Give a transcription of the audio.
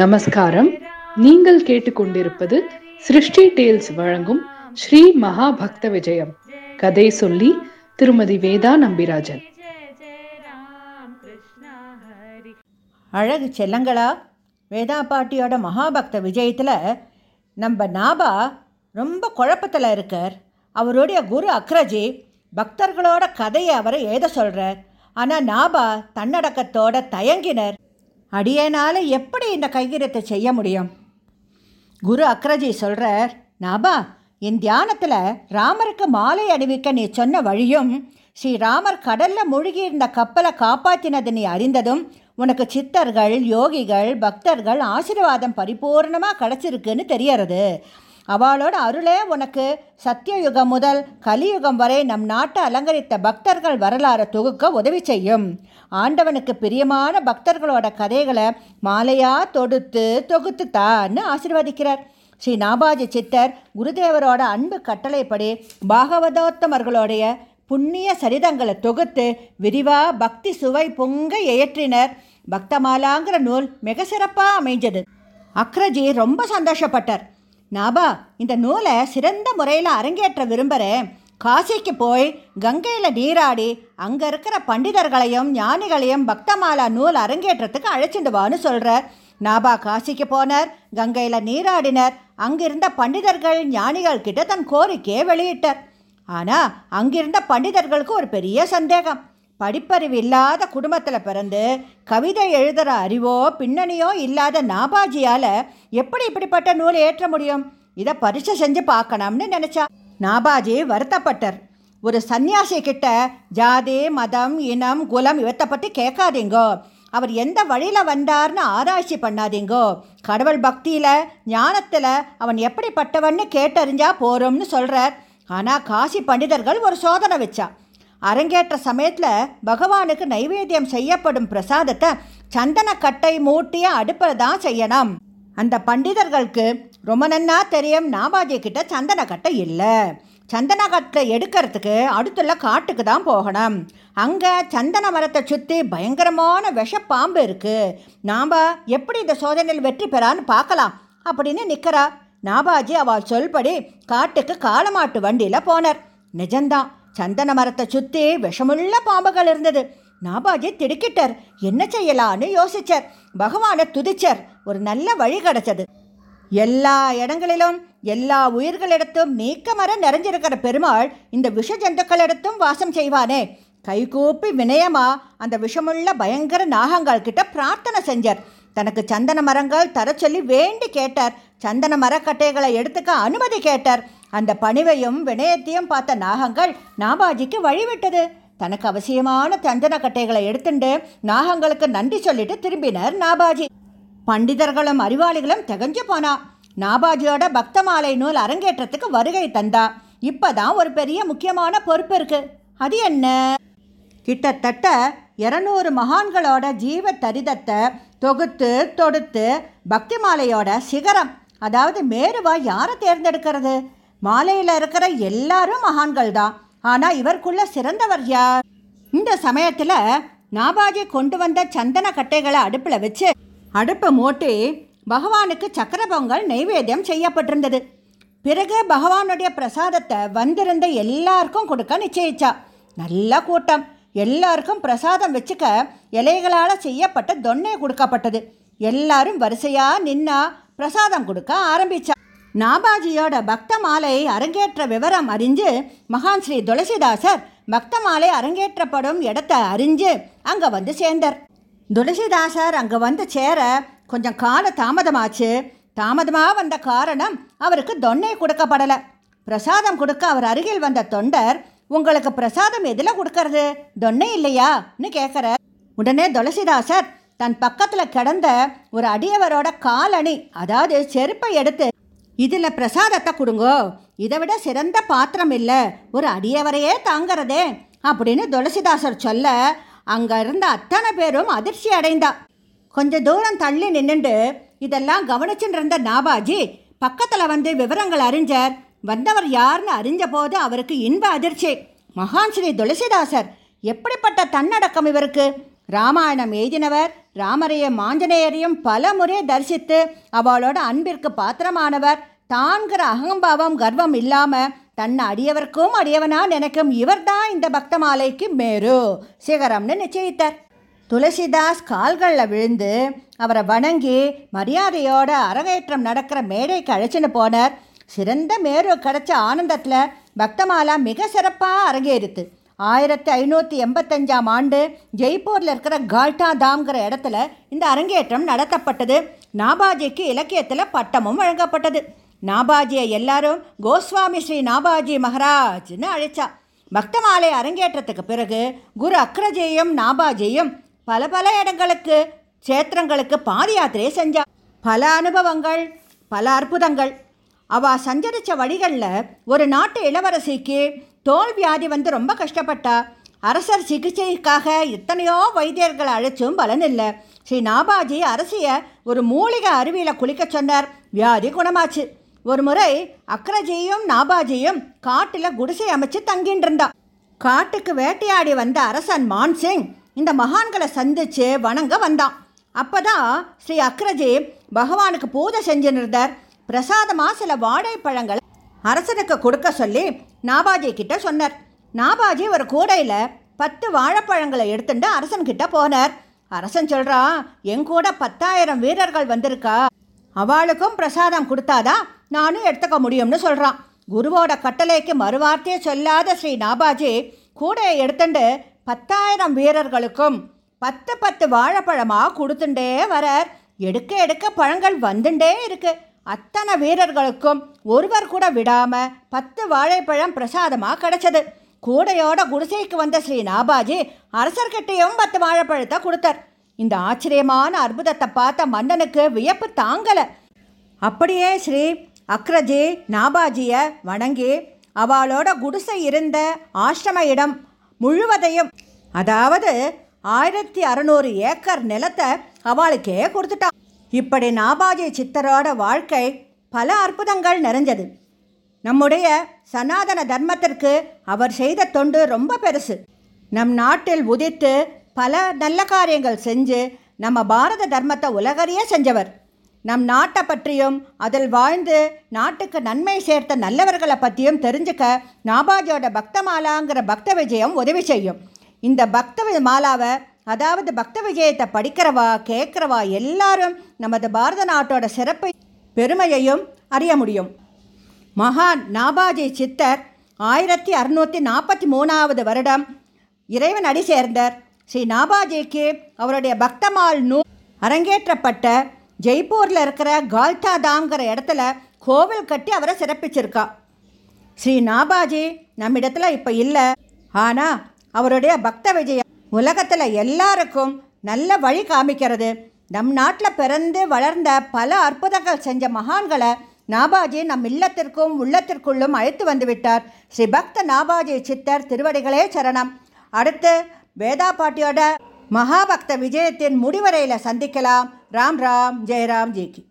நமஸ்காரம். நீங்கள் கேட்டுக்கொண்டிருப்பது சிருஷ்டி டேல்ஸ் வழங்கும் ஸ்ரீ மகா பக்த விஜயம். கதை சொல்லி திருமதி வேதா நம்பிராஜன். அழகு செல்லங்களா? வேதா பாட்டியோட மகாபக்த விஜயத்தில் நம்ம நாபா ரொம்ப குழப்பத்தில் இருக்கார். அவருடைய குரு அக்ரஜி பக்தர்களோட கதையை அவரை எழுத சொல்கிறார் ஆனால் நாபா தன்னடக்கத்தோட தயங்கினர். அடியனால் எப்படி இந்த கைகிரத்தை செய்ய முடியும்? குரு அக்ரஜி சொல்கிறார் நாபா என் தியானத்தில் ராமருக்கு மாலை அணிவிக்க நீ சொன்ன வழியும் ஸ்ரீராமர் கடலில் மூழ்கியிருந்த கப்பலை காப்பாற்றினது நீ அறிந்ததும் உனக்கு சித்தர்கள் யோகிகள் பக்தர்கள் ஆசீர்வாதம் பரிபூர்ணமாக கிடச்சிருக்குன்னு தெரியறது. அவளோட அருளே உனக்கு. சத்தியயுகம் முதல் கலியுகம் வரை நம் நாட்டை அலங்கரித்த பக்தர்கள் வரலாறு தொகுக்க உதவி செய்யும். ஆண்டவனுக்கு பிரியமான பக்தர்களோட கதைகளை மாலையாக தொடுத்து தொகுத்து தான்னு ஆசீர்வதிக்கிறார். ஸ்ரீ நாபாஜி சித்தர் குருதேவரோட அன்பு கட்டளைப்படி பாகவதோத்தமர்களுடைய புண்ணிய சரிதங்களை தொகுத்து விரிவாக பக்தி சுவை பொங்க இயற்றினர். பக்தமாலாங்கிற நூல் மிக சிறப்பாக அமைஞ்சது. அக்ரஜி ரொம்ப சந்தோஷப்பட்டார். நாபா இந்த நூலை சிறந்த முறையில் அரங்கேற்ற விரும்புகிறேன் காசிக்கு போய் கங்கையில் நீராடி அங்கே இருக்கிற பண்டிதர்களையும் ஞானிகளையும் பக்தமாலா நூல் அரங்கேற்றத்துக்கு அழைச்சிட்டு வான்னு சொல்கிறார் நாபா காசிக்கு போனார் கங்கையில் நீராடினர். அங்கிருந்த பண்டிதர்கள் ஞானிகள் கிட்ட தன் கோரிக்கையை வெளியிட்டார். ஆனால் அங்கிருந்த பண்டிதர்களுக்கு ஒரு பெரிய சந்தேகம். படிப்பறிவு இல்லாத குடும்பத்தில் பிறந்து கவிதை எழுதுகிற அறிவோ பின்னணியோ இல்லாத நாபாஜியால் எப்படி இப்படிப்பட்ட நூல் ஏற்ற முடியும்? இதை பரிசை செஞ்சு பார்க்கணும்னு நினச்சா. நாபாஜி வருத்தப்பட்டார். ஒரு சன்னியாசி கிட்ட ஜாதி மதம் இனம் குலம் இவத்தை பற்றி கேட்காதீங்கோ. அவர் எந்த வழியில் வந்தார்னு ஆராய்ச்சி பண்ணாதீங்கோ. கடவுள் பக்தியில் ஞானத்தில் அவன் எப்படிப்பட்டவன்னு கேட்டறிஞ்சா போகிறோம்னு சொல்கிறார் ஆனால் காசி பண்டிதர்கள் ஒரு சோதனை வச்சா. அரங்கேற்ற சமயத்தில் பகவானுக்கு நைவேத்தியம் செய்யப்படும் பிரசாதத்தை சந்தனக்கட்டை மூட்டிய அடுப்பில் தான் செய்யணும். அந்த பண்டிதர்களுக்கு ரொம்ப நன்னா தெரியும். நாபாஜி கிட்ட சந்தனக்கட்டை இல்லை. சந்தனக்கட்டை எடுக்கிறதுக்கு அடுத்துள்ள காட்டுக்கு தான் போகணும். அங்கே சந்தன மரத்தை சுற்றி பயங்கரமான விஷப்பாம்பு இருக்குது நாம் எப்படி இந்த சோதனையில் வெற்றி பெறான்னு பார்க்கலாம் அப்படின்னு நிற்கிறா நாபாஜி அவள் சொல்படி காட்டுக்கு காலமாட்டு வண்டியில் போனார். நிஜம்தான். சந்தன மரத்தை சுற்றி விஷமுள்ள பாம்புகள் இருந்தது. நாபாஜி திடுக்கிட்டார். என்ன செய்யலான்னு யோசிச்சார். பகவானை துதிச்சார். ஒரு நல்ல வழி கிடச்சது. எல்லா இடங்களிலும் எல்லா உயிர்களிடத்தும் நீக்கமர நிறைஞ்சிருக்கிற பெருமாள் இந்த விஷ ஜந்துக்களிடத்தும் வாசம் செய்வானே. கைகூப்பி வினயமா அந்த விஷமுள்ள பயங்கர நாகங்கள் கிட்ட பிரார்த்தனை செஞ்சார். தனக்கு சந்தன மரங்கள் தர சொல்லி வேண்டி கேட்டார். சந்தன மரக்கட்டைகளை எடுத்துக்க அனுமதி கேட்டார். அந்த பணிவையும் வினயத்தையும் பார்த்த நாகங்கள் நாபாஜிக்கு வழிவிட்டது. தனக்கு அவசியமான சந்தன கட்டைகளை எடுத்துண்டு நாகங்களுக்கு நன்றி சொல்லிட்டு திரும்பினர் நாபாஜி. பண்டிதர்களும் அறிவாளிகளும் திகஞ்சு போனா. நாபாஜியோட பக்தமாலை நூல் அரங்கேற்றத்துக்கு வருகை தந்தா. இப்பதான் ஒரு பெரிய முக்கியமான பொறுப்பு இருக்கு. அது என்ன? கிட்டத்தட்ட இரநூறு மகான்களோட ஜீவ தரிதத்தை தொகுத்து தொடுத்து பக்தி மாலையோட சிகரம் அதாவது மேருவா யாரை தேர்ந்தெடுக்கிறது? மாலையில் இருக்கிற எல்லாரும் மகான்கள் தான் ஆனால் இவருக்குள்ள சிறந்தவர் யார்? இந்த சமயத்தில் நாபாஜி கொண்டு வந்த சந்தன கட்டைகளை அடுப்பில் வச்சு அடுப்பை மூட்டி பகவானுக்கு சக்கர பொங்கல் நைவேத்தியம் செய்யப்பட்டிருந்தது. பிறகு பகவானுடைய பிரசாதத்தை வந்திருந்த எல்லாருக்கும் கொடுக்க நிச்சயிச்சா. நல்ல கூட்டம். எல்லாருக்கும் பிரசாதம் வச்சுக்க இலைகளால் செய்யப்பட்ட தொன்னை கொடுக்கப்பட்டது. எல்லாரும் வரிசையாக நின்னா பிரசாதம் கொடுக்க ஆரம்பித்தா நாபாஜியோட பக்த மாலை அரங்கேற்ற விவரம் அறிஞ்சு மகான் ஸ்ரீ துளசிதாசர் பக்த மாலை அரங்கேற்றப்படும் இடத்த அறிஞ்சு அங்கே வந்து சேர்ந்தார். துளசிதாசர் அங்கே வந்து சேர கொஞ்சம் கால தாமதமாச்சு. தாமதமாக வந்த காரணம் அவருக்கு தொன்னை கொடுக்கப்படலை. பிரசாதம் கொடுக்க அவர் அருகில் வந்த தொண்டர் உங்களுக்கு பிரசாதம் எதில் கொடுக்கறது? தொன்னை இல்லையான்னு கேட்குறார் உடனே துளசிதாசர் தன் பக்கத்தில் கிடந்த ஒரு அடியவரோட காலணி அதாவது செருப்பை எடுத்து இதில் பிரசாதத்தை கொடுங்கோ. இதை விட சிறந்த பாத்திரம் இல்லை. ஒரு அடியவரையே தாங்கிறதே. அப்படின்னு துளசிதாசர் சொல்ல அங்கே இருந்த அத்தனை பேரும் அதிர்ச்சி அடைந்தா. கொஞ்சம் தூரம் தள்ளி நின்றுண்டு இதெல்லாம் கவனிச்சுட்டு இருந்த நாபாஜி பக்கத்தில் வந்து விவரங்கள் அறிஞர். வந்தவர் யாருன்னு அறிஞ்ச போது அவருக்கு இன்ப அதிர்ச்சி. மகான் ஸ்ரீ துளசிதாசர் எப்படிப்பட்ட தன்னடக்கம் இவருக்கு? ராமாயணம் எழுதினவர் ராமரையும் ஆஞ்சநேயரையும் பல முறை தரிசித்து அவளோட அன்பிற்கு பாத்திரமானவர். தான்கிற அகம்பாவம் கர்வம் இல்லாமல் தன்னை அடியவர்க்கும் அடியவனா நினைக்கும் இவர்தான் இந்த பக்த மாலைக்கு மேரு. சிகரம்னு நிச்சயித்தார். துளசிதாஸ் கால்களில் விழுந்து அவரை வணங்கி மரியாதையோட அரங்கேற்றம் நடக்கிற மேடைக்கு அழைச்சின்னு போனார். சிறந்த மேரு கிடைச்ச ஆனந்தத்தில் பக்தமாலா மிக சிறப்பாக அரங்கேறுது ஆயிரத்தி ஐநூற்றி எண்பத்தஞ்சாம் ஆண்டு ஜெய்ப்பூரில் இருக்கிற கால்டா தாம்ங்கிற இடத்துல இந்த அரங்கேற்றம் நடத்தப்பட்டது. நாபாஜிக்கு இலக்கியத்தில் பட்டமும் வழங்கப்பட்டது. நாபாஜியை எல்லாரும் கோஸ்வாமி ஸ்ரீ நாபாஜி மகராஜ்னு அழைச்சா. பக்தமாலை அரங்கேற்றத்துக்கு பிறகு குரு அக்ரஜியும் நாபாஜியும் பல பல இடங்களுக்கு க்ஷேத்திரங்களுக்கு பாத யாத்திரை செஞ்சா. பல அனுபவங்கள் பல அற்புதங்கள். அவ சஞ்சரித்த வழிகளில் ஒரு நாட்டு இளவரசிக்கு தோல் வியாதி வந்து ரொம்ப கஷ்டப்பட்டா அரசர் சிகிச்சைக்காக எத்தனையோ வைத்தியர்களை அழைச்சும் பலன் இல்லை ஸ்ரீ நாபாஜி அரசியை ஒரு மூலிகை அருவியில் குளிக்க சொன்னார். வியாதி குணமாச்சு. ஒரு முறை அக்ரஜியும் நாபாஜியும் காட்டில் குடிசை அமைச்சு தங்கின்னு இருந்தா காட்டுக்கு வேட்டையாடி வந்த அரசன் மான்சிங் இந்த மகான்களை சந்திச்சு வணங்க வந்தான் அப்போ தான் ஸ்ரீ அக்ரஜி பகவானுக்கு பூஜை செஞ்சுருந்தார் பிரசாதமாக சில வாழைப்பழங்கள் அரசனுக்கு கொடுக்க சொல்லி நாபாஜி கிட்ட சொன்னார். நாபாஜி ஒரு கூடையில் பத்து வாழைப்பழங்களை எடுத்துட்டு அரசன்கிட்ட போனார். அரசன் சொல்கிறான் என் கூட பத்தாயிரம் வீரர்கள் வந்திருக்கா? அவளுக்கும் பிரசாதம் கொடுத்தாதான் நானும் எடுத்துக்க முடியும்னு சொல்கிறான் குருவோட கட்டளைக்கு மறுவார்த்தையே சொல்லாத ஸ்ரீ நாபாஜி கூடையை எடுத்துட்டு பத்தாயிரம் வீரர்களுக்கும் பத்து பத்து வாழைப்பழமாக கொடுத்துட்டே வரார். எடுக்க எடுக்க பழங்கள் வந்துட்டே இருக்குது அத்தனை வீரர்களுக்கும் ஒருவர் கூட விடாமல் பத்து வாழைப்பழம் பிரசாதமாக கிடைச்சது. கூடையோட குடிசைக்கு வந்த ஸ்ரீ நாபாஜி அரசர்கிட்டையும் பத்து வாழைப்பழத்தை கொடுத்தார். இந்த ஆச்சரியமான அற்புதத்தை பார்த்த மன்னனுக்கு வியப்பு தாங்கலை. அப்படியே ஸ்ரீ அக்ரஜி நாபாஜியை வணங்கி அவளோட குடிசை இருந்த ஆசிரம இடம் முழுவதையும் அதாவது ஆயிரத்தி அறநூறு ஏக்கர் நிலத்தை அவளுக்கே கொடுத்துட்டான் இப்படி நாபாஜி சித்தரோட வாழ்க்கை பல அற்புதங்கள் நிறைஞ்சது. நம்முடைய சனாதன தர்மத்திற்கு அவர் செய்த தொண்டு ரொம்ப பெருசு. நம் நாட்டில் உதித்து பல நல்ல காரியங்கள் செஞ்சு நம்ம பாரத தர்மத்தை உலகறிய செஞ்சவர். நம் நாட்டை பற்றியும் அதில் வாழ்ந்து நாட்டுக்கு நன்மை சேர்த்த நல்லவர்களை பற்றியும் தெரிஞ்சுக்க நாபாஜியோட பக்தமாலாங்கிற பக்த விஜயம் உதவி செய்யும். இந்த பக்த வி- மாலாவை அதாவது பக்த விஜயத்தை படிக்கிறவா கேட்குறவா எல்லாரும் நமது பாரத நாட்டோட சிறப்பை பெருமையையும் அறிய முடியும். மகான் நாபாஜி சித்தர் ஆயிரத்தி அறுநூற்றி நாற்பத்தி மூணாவது வருடம் இறைவன் அடி சேர்ந்தார். ஸ்ரீ நாபாஜிக்கு அவருடைய பக்தமால் நூ அரங்கேற்றப்பட்ட ஜெய்ப்பூரில் இருக்கிற கால்டாதாங்கிற இடத்துல கோவில் கட்டி அவரை சிறப்பிச்சிருக்கா. ஸ்ரீ நாபாஜி நம்மிடத்தில் இப்போ இல்லை. ஆனால் அவருடைய பக்த விஜயம் உலகத்தில் எல்லாருக்கும் நல்ல வழி காமிக்கிறது. நம் நாட்டில் பிறந்து வளர்ந்த பல அற்புதங்கள் செஞ்ச மகான்களை நாபாஜி நம் இல்லத்திற்கும் உள்ளத்திற்குள்ளும் அழைத்து வந்து விட்டார். ஸ்ரீ பக்த நாபாஜி சித்தர் திருவடிகளே சரணம். அடுத்து வேதா பாட்டியோட மகாபக்த விஜயத்தின் முடிவரையில் சந்திக்கலாம். ராம் ராம் ஜெயராம் ஜிகி